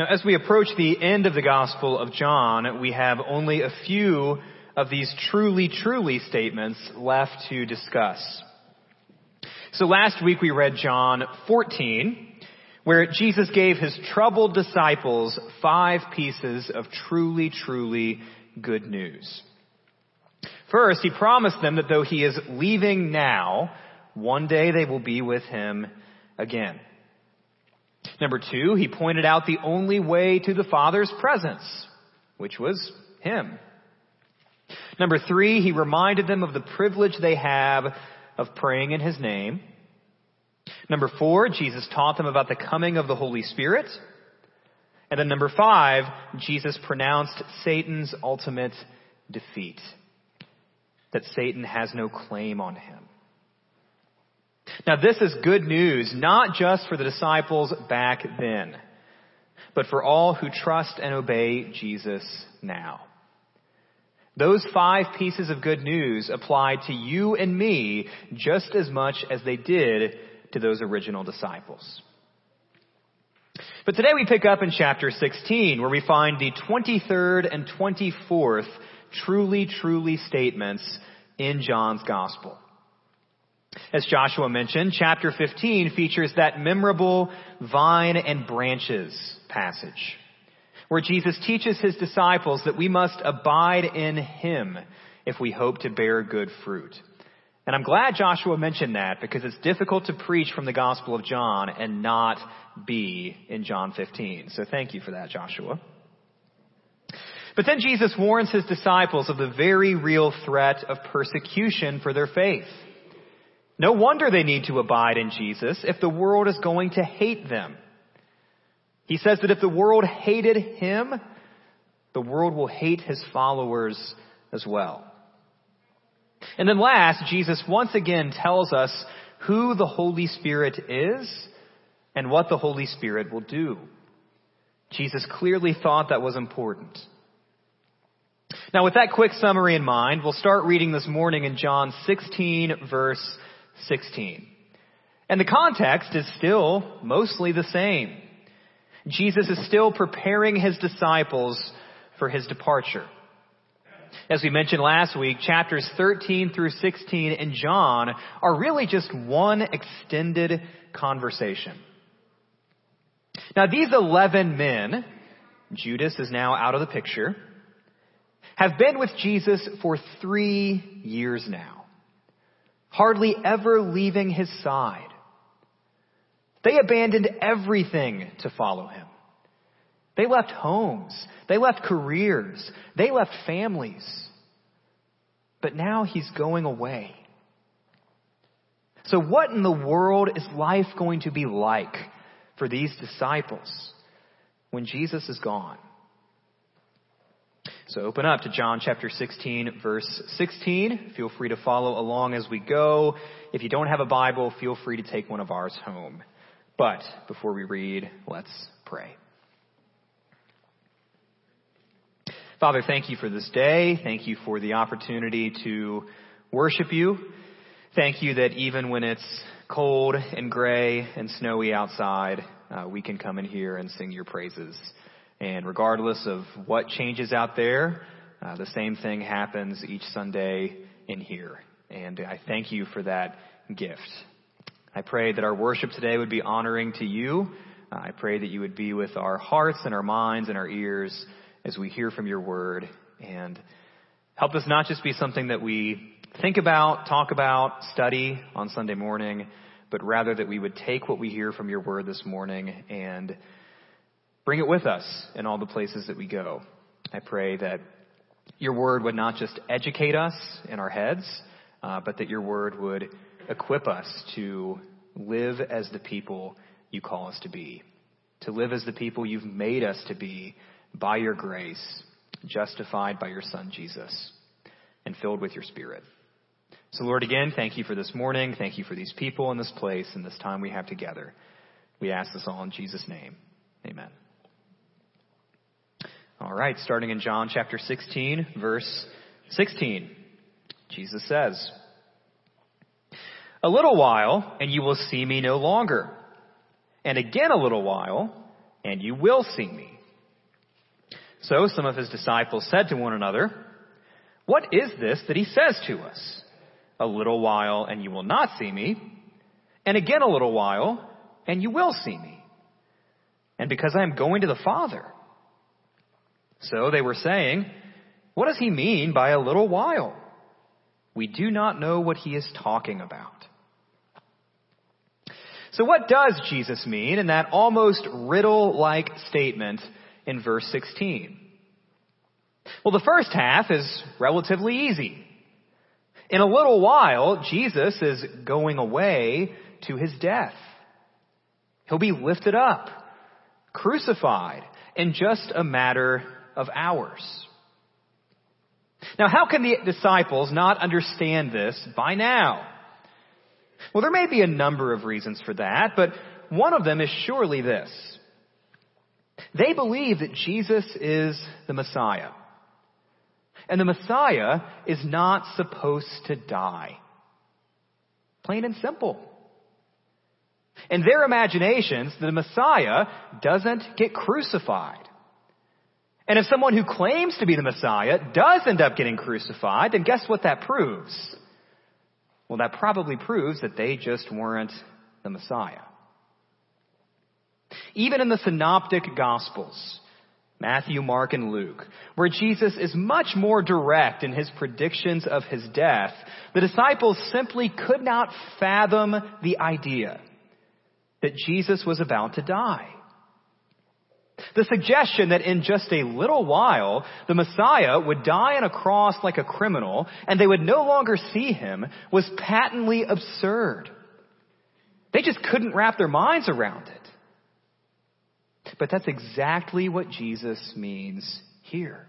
Now, as we approach the end of the Gospel of John, we have only a few of these truly, truly statements left to discuss. So last week we read John 14, where Jesus gave his troubled disciples five pieces of truly, truly good news. First, he promised them that though he is leaving now, one day they will be with him again. Number two, he pointed out the only way to the Father's presence, which was him. Number three, he reminded them of the privilege they have of praying in his name. Number four, Jesus taught them about the coming of the Holy Spirit. And then number five, Jesus pronounced Satan's ultimate defeat. That Satan has no claim on him. Now this is good news, not just for the disciples back then, but for all who trust and obey Jesus now. Those five pieces of good news apply to you and me just as much as they did to those original disciples. But today we pick up in chapter 16 where we find the 23rd and 24th truly, truly statements in John's gospel. As Joshua mentioned, chapter 15 features that memorable vine and branches passage where Jesus teaches his disciples that we must abide in him if we hope to bear good fruit. And I'm glad Joshua mentioned that because it's difficult to preach from the Gospel of John and not be in John 15. So thank you for that, Joshua. But then Jesus warns his disciples of the very real threat of persecution for their faith. No wonder they need to abide in Jesus if the world is going to hate them. He says that if the world hated him, the world will hate his followers as well. And then last, Jesus once again tells us who the Holy Spirit is and what the Holy Spirit will do. Jesus clearly thought that was important. Now with that quick summary in mind, we'll start reading this morning in John 16 verse 16. And the context is still mostly the same. Jesus is still preparing his disciples for his departure. As we mentioned last week, chapters 13 through 16 in John are really just one extended conversation. Now these 11 men, Judas is now out of the picture, have been with Jesus for three years now hardly ever leaving his side. They abandoned everything to follow him. They left homes. They left careers. They left families. But now he's going away. So what in the world is life going to be like for these disciples when Jesus is gone? So open up to John chapter 16 verse 16. Feel free to follow along as we go. If you don't have a Bible, feel free to take one of ours home. But before we read, let's pray. Father, thank you for this day. Thank you for the opportunity to worship you. Thank you that even when it's cold and gray and snowy outside, uh, we can come in here and sing your praises. And regardless of what changes out there, uh, the same thing happens each Sunday in here. And I thank you for that gift. I pray that our worship today would be honoring to you. Uh, I pray that you would be with our hearts and our minds and our ears as we hear from your word and help us not just be something that we think about, talk about, study on Sunday morning, but rather that we would take what we hear from your word this morning and Bring it with us in all the places that we go. I pray that your word would not just educate us in our heads, uh, but that your word would equip us to live as the people you call us to be, to live as the people you've made us to be by your grace, justified by your son Jesus, and filled with your spirit. So Lord, again, thank you for this morning. Thank you for these people in this place and this time we have together. We ask this all in Jesus' name. Amen. All right, starting in John chapter 16, verse 16. Jesus says, A little while, and you will see me no longer. And again a little while, and you will see me. So some of his disciples said to one another, What is this that he says to us? A little while and you will not see me, and again a little while and you will see me. And because I am going to the Father. So they were saying, What does he mean by a little while? We do not know what he is talking about. So what does Jesus mean in that almost riddle-like statement in verse 16? Well, the first half is relatively easy. In a little while, Jesus is going away to his death. He'll be lifted up, crucified in just a matter of hours. Now, how can the disciples not understand this by now? Well, there may be a number of reasons for that, but one of them is surely this. They believe that Jesus is the Messiah. And the Messiah is not supposed to die. Plain and simple. In their imaginations, the Messiah doesn't get crucified. And if someone who claims to be the Messiah does end up getting crucified, then guess what that proves? Well, that probably proves that they just weren't the Messiah. Even in the synoptic gospels, Matthew, Mark, and Luke, where Jesus is much more direct in his predictions of his death, the disciples simply could not fathom the idea that Jesus was about to die. The suggestion that in just a little while, the Messiah would die on a cross like a criminal and they would no longer see him was patently absurd. They just couldn't wrap their minds around it. But that's exactly what Jesus means here.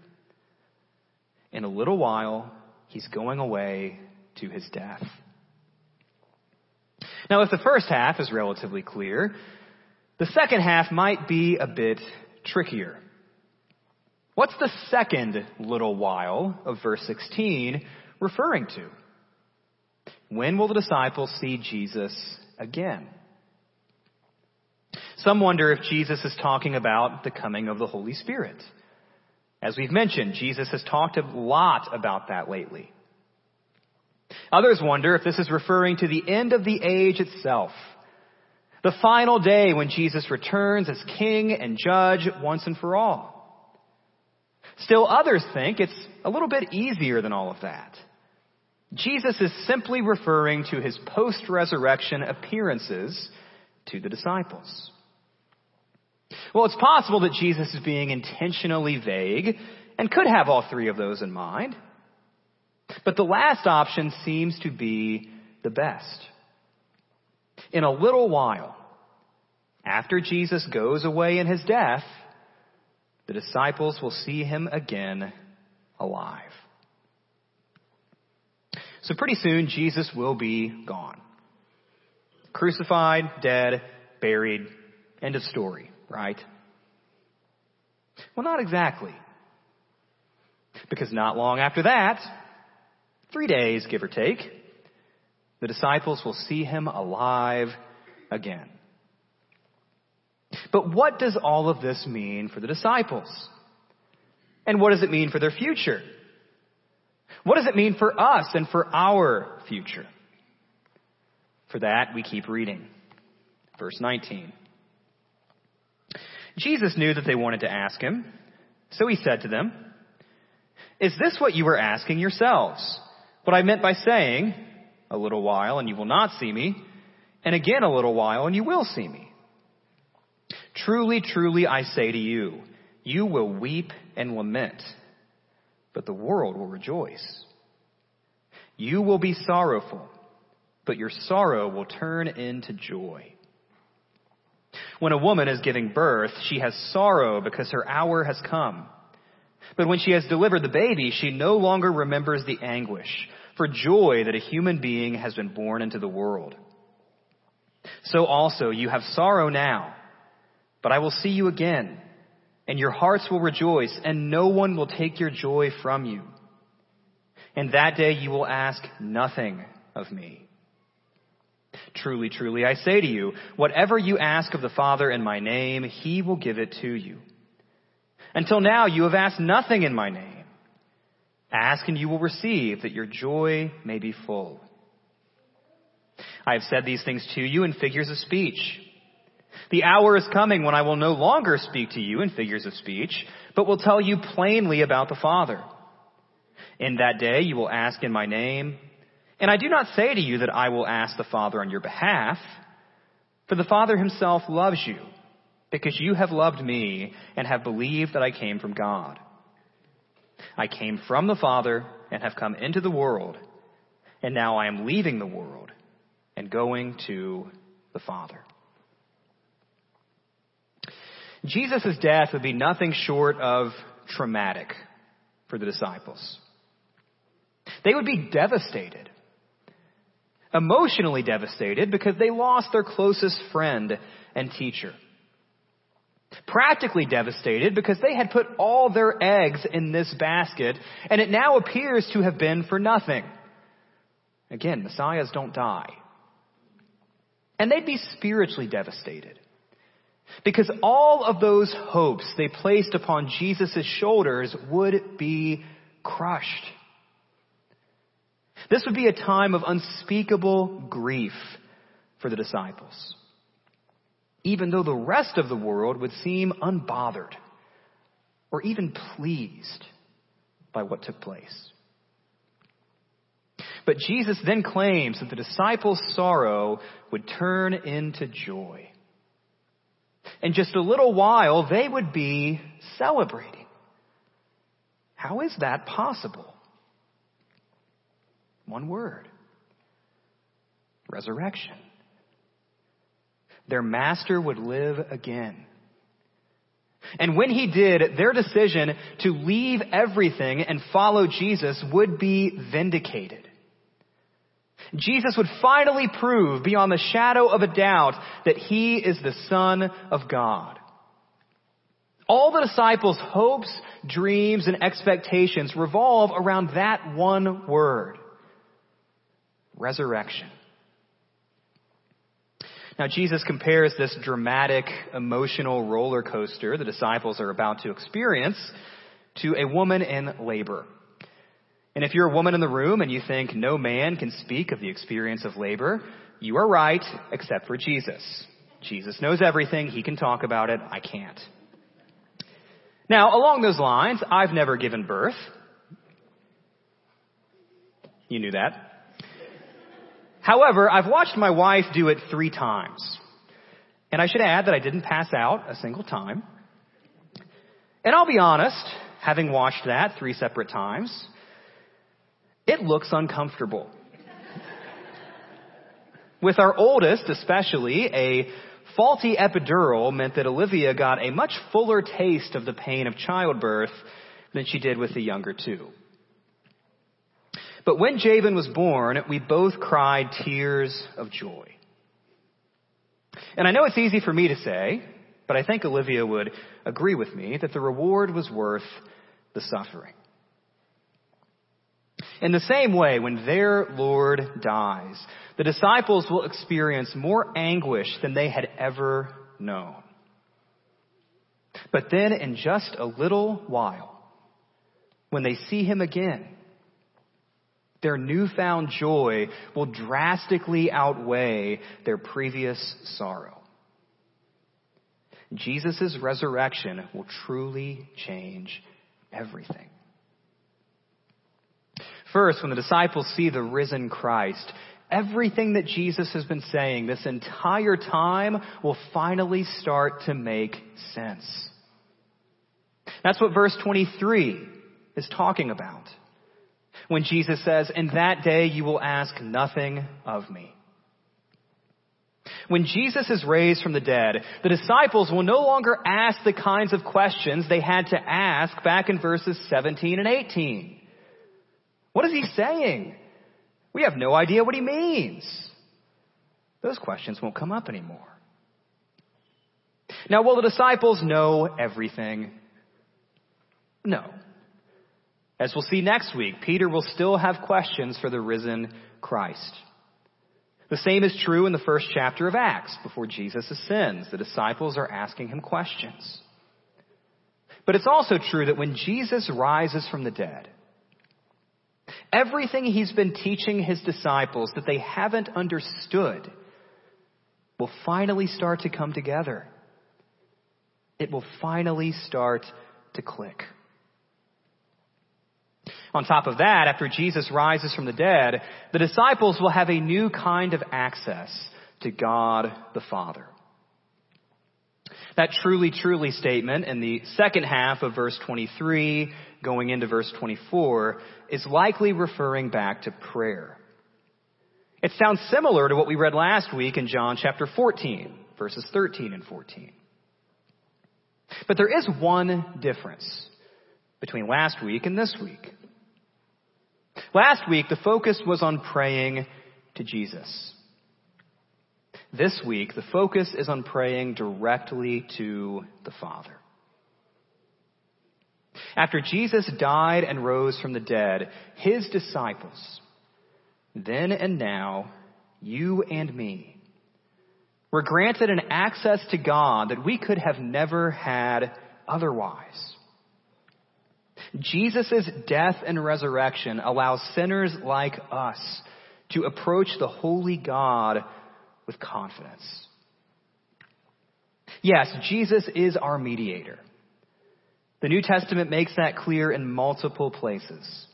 In a little while, he's going away to his death. Now, if the first half is relatively clear, the second half might be a bit trickier. What's the second little while of verse 16 referring to? When will the disciples see Jesus again? Some wonder if Jesus is talking about the coming of the Holy Spirit. As we've mentioned, Jesus has talked a lot about that lately. Others wonder if this is referring to the end of the age itself the final day when Jesus returns as king and judge once and for all. Still others think it's a little bit easier than all of that. Jesus is simply referring to his post-resurrection appearances to the disciples. Well, it's possible that Jesus is being intentionally vague and could have all three of those in mind. But the last option seems to be the best. In a little while, after Jesus goes away in his death, the disciples will see him again alive. So pretty soon, Jesus will be gone. Crucified, dead, buried, end of story, right? Well, not exactly. Because not long after that, three days, give or take, the disciples will see him alive again. But what does all of this mean for the disciples? And what does it mean for their future? What does it mean for us and for our future? For that, we keep reading. Verse 19. Jesus knew that they wanted to ask him, so he said to them, Is this what you were asking yourselves? What I meant by saying, a little while and you will not see me, and again a little while and you will see me. Truly, truly, I say to you, you will weep and lament, but the world will rejoice. You will be sorrowful, but your sorrow will turn into joy. When a woman is giving birth, she has sorrow because her hour has come. But when she has delivered the baby, she no longer remembers the anguish for joy that a human being has been born into the world. So also you have sorrow now, but I will see you again, and your hearts will rejoice, and no one will take your joy from you. And that day you will ask nothing of me. Truly, truly, I say to you, whatever you ask of the Father in my name, he will give it to you. Until now, you have asked nothing in my name. Ask and you will receive, that your joy may be full. I have said these things to you in figures of speech. The hour is coming when I will no longer speak to you in figures of speech, but will tell you plainly about the Father. In that day you will ask in my name, and I do not say to you that I will ask the Father on your behalf, for the Father himself loves you, because you have loved me and have believed that I came from God. I came from the Father and have come into the world, and now I am leaving the world and going to the Father. Jesus' death would be nothing short of traumatic for the disciples. They would be devastated emotionally devastated because they lost their closest friend and teacher. Practically devastated because they had put all their eggs in this basket and it now appears to have been for nothing. Again, messiahs don't die. And they'd be spiritually devastated. Because all of those hopes they placed upon Jesus' shoulders would be crushed. This would be a time of unspeakable grief for the disciples, even though the rest of the world would seem unbothered or even pleased by what took place. But Jesus then claims that the disciples' sorrow would turn into joy. In just a little while, they would be celebrating. How is that possible? One word. Resurrection. Their master would live again. And when he did, their decision to leave everything and follow Jesus would be vindicated. Jesus would finally prove beyond the shadow of a doubt that he is the Son of God. All the disciples' hopes, dreams, and expectations revolve around that one word resurrection. Now, Jesus compares this dramatic emotional roller coaster the disciples are about to experience to a woman in labor. And if you're a woman in the room and you think no man can speak of the experience of labor, you are right, except for Jesus. Jesus knows everything. He can talk about it. I can't. Now, along those lines, I've never given birth. You knew that. However, I've watched my wife do it three times. And I should add that I didn't pass out a single time. And I'll be honest, having watched that three separate times, it looks uncomfortable. With our oldest, especially, a faulty epidural meant that Olivia got a much fuller taste of the pain of childbirth than she did with the younger two. But when Javen was born, we both cried tears of joy. And I know it's easy for me to say, but I think Olivia would agree with me that the reward was worth the suffering. In the same way, when their Lord dies, the disciples will experience more anguish than they had ever known. But then in just a little while, when they see him again, their newfound joy will drastically outweigh their previous sorrow. Jesus' resurrection will truly change everything. First, when the disciples see the risen Christ, everything that Jesus has been saying this entire time will finally start to make sense. That's what verse 23 is talking about when Jesus says, In that day you will ask nothing of me. When Jesus is raised from the dead, the disciples will no longer ask the kinds of questions they had to ask back in verses 17 and 18. What is he saying? We have no idea what he means. Those questions won't come up anymore. Now, will the disciples know everything? No. As we'll see next week, Peter will still have questions for the risen Christ. The same is true in the first chapter of Acts. Before Jesus ascends, the disciples are asking him questions. But it's also true that when Jesus rises from the dead, everything he's been teaching his disciples that they haven't understood will finally start to come together. It will finally start to click. On top of that, after Jesus rises from the dead, the disciples will have a new kind of access to God the Father. That truly, truly statement in the second half of verse 23 going into verse 24 is likely referring back to prayer. It sounds similar to what we read last week in John chapter 14, verses 13 and 14. But there is one difference between last week and this week. Last week, the focus was on praying to Jesus. This week, the focus is on praying directly to the Father. After Jesus died and rose from the dead, his disciples, then and now, you and me, were granted an access to God that we could have never had otherwise. Jesus' death and resurrection allows sinners like us to approach the holy God with confidence. Yes, Jesus is our mediator. The New Testament makes that clear in multiple places.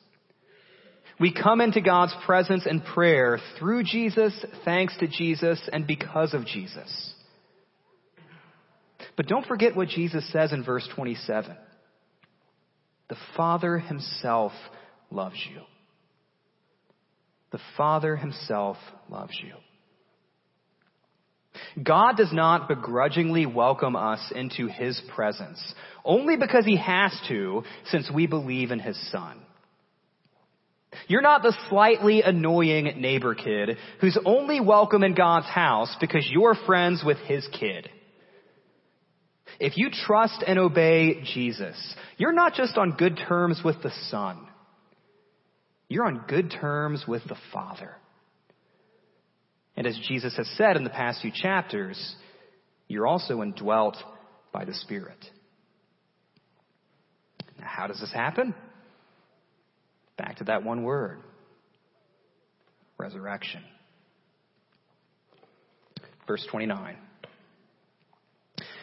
We come into God's presence and prayer through Jesus, thanks to Jesus, and because of Jesus. But don't forget what Jesus says in verse 27. The Father Himself loves you. The Father Himself loves you. God does not begrudgingly welcome us into His presence, only because He has to, since we believe in His Son. You're not the slightly annoying neighbor kid who's only welcome in God's house because you're friends with His kid. If you trust and obey Jesus, you're not just on good terms with the Son. You're on good terms with the Father. And as Jesus has said in the past few chapters, you're also indwelt by the Spirit. Now, how does this happen? Back to that one word resurrection. Verse 29.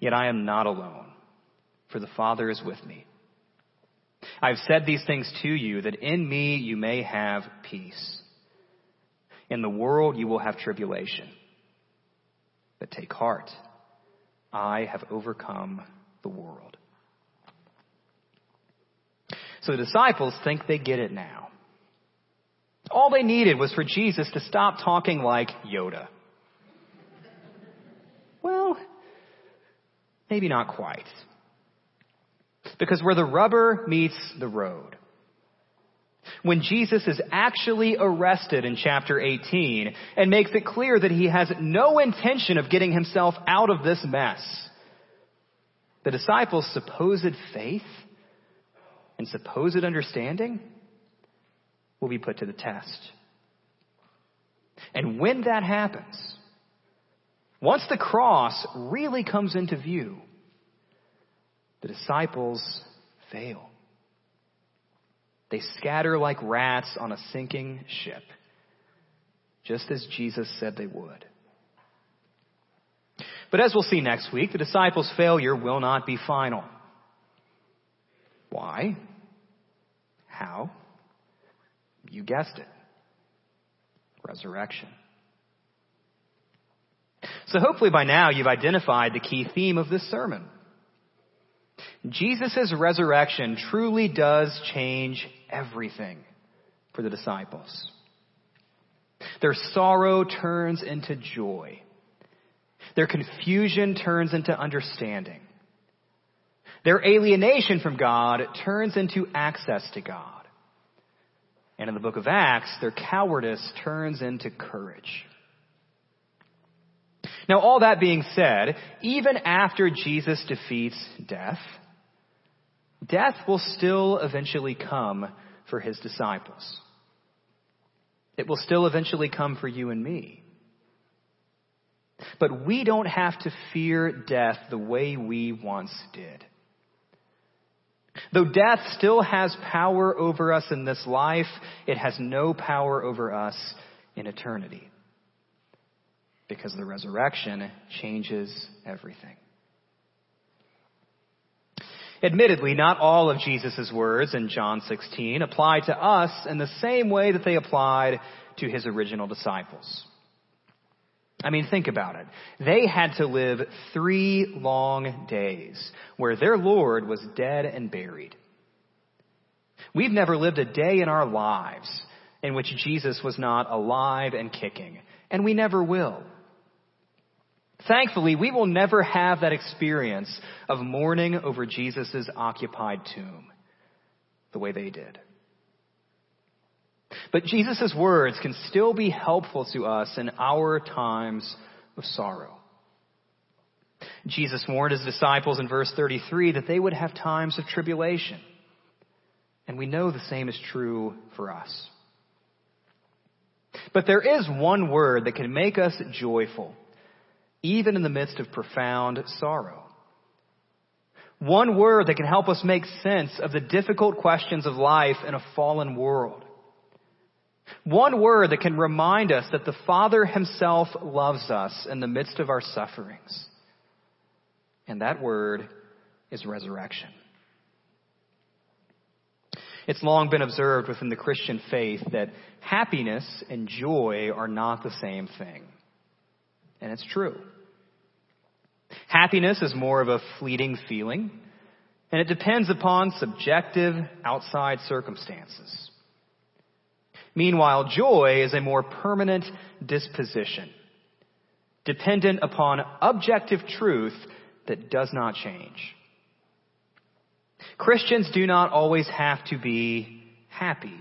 Yet I am not alone, for the Father is with me. I've said these things to you that in me you may have peace. In the world you will have tribulation. But take heart. I have overcome the world. So the disciples think they get it now. All they needed was for Jesus to stop talking like Yoda. Well, maybe not quite. Because where the rubber meets the road, when Jesus is actually arrested in chapter 18 and makes it clear that he has no intention of getting himself out of this mess, the disciples' supposed faith and supposed understanding will be put to the test. And when that happens, once the cross really comes into view, the disciples fail. They scatter like rats on a sinking ship, just as Jesus said they would. But as we'll see next week, the disciples' failure will not be final. Why? How? You guessed it. Resurrection. So hopefully by now you've identified the key theme of this sermon. Jesus' resurrection truly does change everything for the disciples. Their sorrow turns into joy. Their confusion turns into understanding. Their alienation from God turns into access to God. And in the book of Acts, their cowardice turns into courage. Now, all that being said, even after Jesus defeats death, death will still eventually come for his disciples. It will still eventually come for you and me. But we don't have to fear death the way we once did. Though death still has power over us in this life, it has no power over us in eternity. Because the resurrection changes everything. Admittedly, not all of Jesus' words in John 16 apply to us in the same way that they applied to his original disciples. I mean, think about it. They had to live three long days where their Lord was dead and buried. We've never lived a day in our lives in which Jesus was not alive and kicking, and we never will. Thankfully, we will never have that experience of mourning over Jesus' occupied tomb the way they did. But Jesus' words can still be helpful to us in our times of sorrow. Jesus warned his disciples in verse 33 that they would have times of tribulation. And we know the same is true for us. But there is one word that can make us joyful, even in the midst of profound sorrow. One word that can help us make sense of the difficult questions of life in a fallen world. One word that can remind us that the Father Himself loves us in the midst of our sufferings. And that word is resurrection. It's long been observed within the Christian faith that happiness and joy are not the same thing. And it's true. Happiness is more of a fleeting feeling, and it depends upon subjective outside circumstances. Meanwhile, joy is a more permanent disposition, dependent upon objective truth that does not change. Christians do not always have to be happy.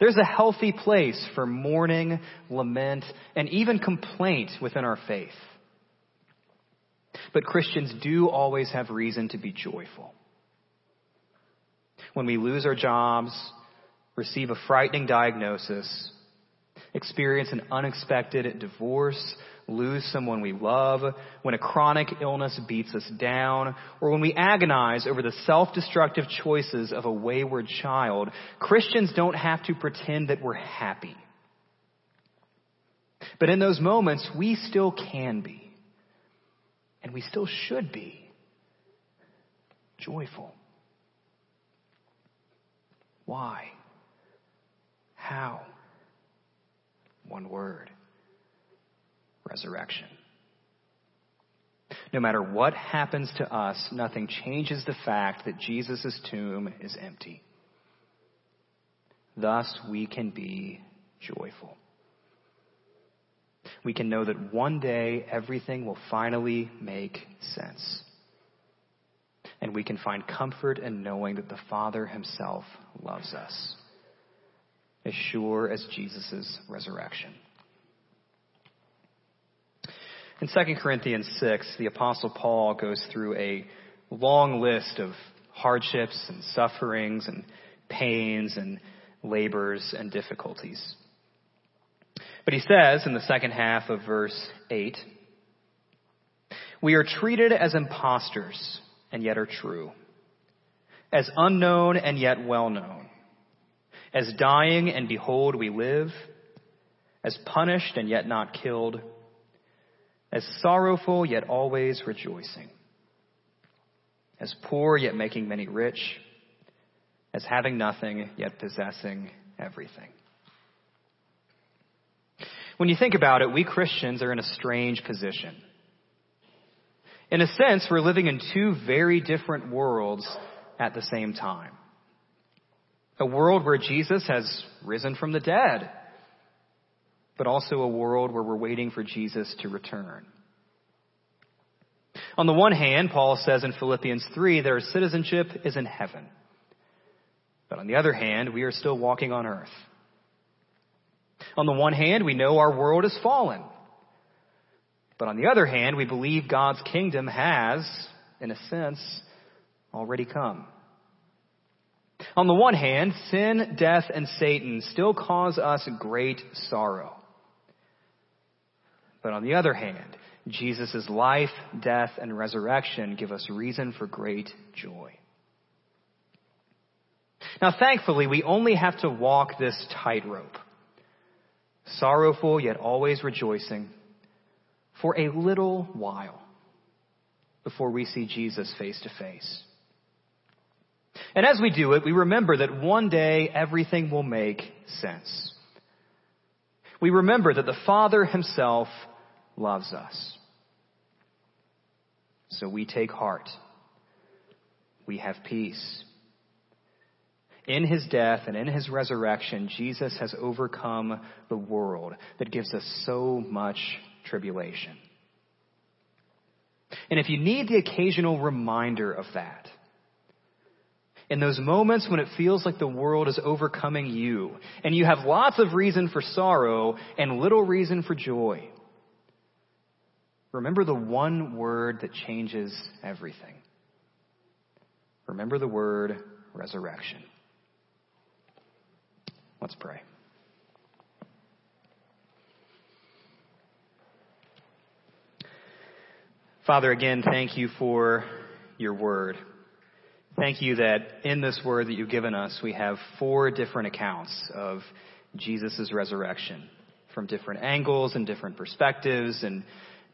There's a healthy place for mourning, lament, and even complaint within our faith. But Christians do always have reason to be joyful. When we lose our jobs, receive a frightening diagnosis, experience an unexpected divorce, lose someone we love, when a chronic illness beats us down, or when we agonize over the self-destructive choices of a wayward child, Christians don't have to pretend that we're happy. But in those moments, we still can be. And we still should be joyful. Why? How? One word. Resurrection. No matter what happens to us, nothing changes the fact that Jesus' tomb is empty. Thus, we can be joyful. We can know that one day everything will finally make sense. And we can find comfort in knowing that the Father Himself loves us as sure as Jesus' resurrection. In 2 Corinthians 6, the apostle Paul goes through a long list of hardships and sufferings and pains and labors and difficulties. But he says in the second half of verse 8, we are treated as impostors and yet are true, as unknown and yet well known as dying, and behold, we live. As punished, and yet not killed. As sorrowful, yet always rejoicing. As poor, yet making many rich. As having nothing, yet possessing everything. When you think about it, we Christians are in a strange position. In a sense, we're living in two very different worlds at the same time. A world where Jesus has risen from the dead but also a world where we're waiting for Jesus to return. On the one hand, Paul says in Philippians 3 that our citizenship is in heaven. But on the other hand, we are still walking on earth. On the one hand, we know our world is fallen. But on the other hand, we believe God's kingdom has, in a sense, already come. On the one hand, sin, death, and Satan still cause us great sorrow. But on the other hand, Jesus' life, death, and resurrection give us reason for great joy. Now thankfully, we only have to walk this tightrope. Sorrowful yet always rejoicing for a little while before we see Jesus face to face. And as we do it, we remember that one day everything will make sense. We remember that the Father Himself loves us. So we take heart. We have peace. In his death and in his resurrection, Jesus has overcome the world that gives us so much tribulation. And if you need the occasional reminder of that, in those moments when it feels like the world is overcoming you and you have lots of reason for sorrow and little reason for joy, remember the one word that changes everything. Remember the word resurrection. Let's pray. Father, again, thank you for your word. Thank you that in this word that you've given us, we have four different accounts of Jesus' resurrection from different angles and different perspectives and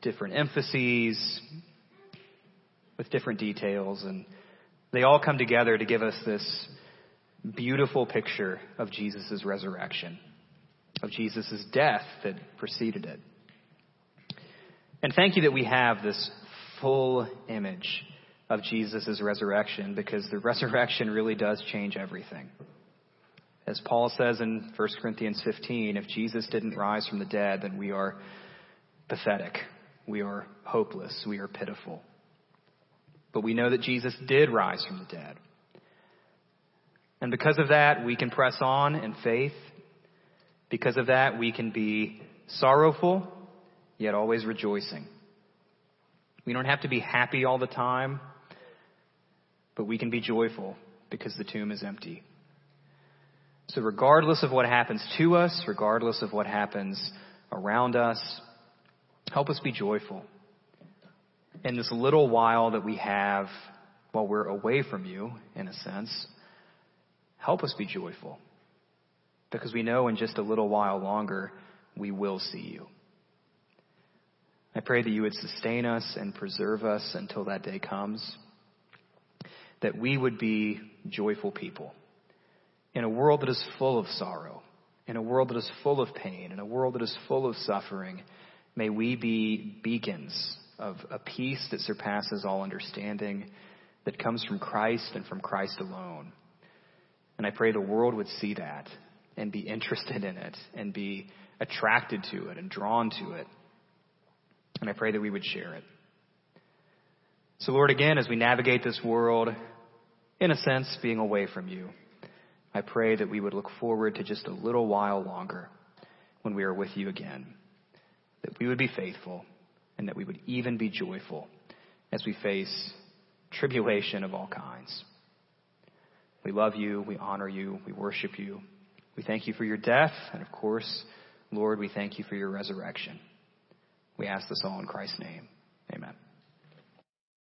different emphases with different details. And they all come together to give us this beautiful picture of Jesus' resurrection, of Jesus' death that preceded it. And thank you that we have this full image of Jesus' resurrection because the resurrection really does change everything. As Paul says in 1 Corinthians 15, if Jesus didn't rise from the dead, then we are pathetic. We are hopeless. We are pitiful. But we know that Jesus did rise from the dead. And because of that, we can press on in faith. Because of that, we can be sorrowful, yet always rejoicing. We don't have to be happy all the time, but we can be joyful because the tomb is empty. So regardless of what happens to us, regardless of what happens around us, help us be joyful. In this little while that we have while we're away from you, in a sense, Help us be joyful because we know in just a little while longer we will see you. I pray that you would sustain us and preserve us until that day comes, that we would be joyful people in a world that is full of sorrow, in a world that is full of pain, in a world that is full of suffering. May we be beacons of a peace that surpasses all understanding that comes from Christ and from Christ alone. And I pray the world would see that and be interested in it and be attracted to it and drawn to it. And I pray that we would share it. So, Lord, again, as we navigate this world, in a sense, being away from you, I pray that we would look forward to just a little while longer when we are with you again. That we would be faithful and that we would even be joyful as we face tribulation of all kinds. We love you. We honor you. We worship you. We thank you for your death. And of course, Lord, we thank you for your resurrection. We ask this all in Christ's name. Amen.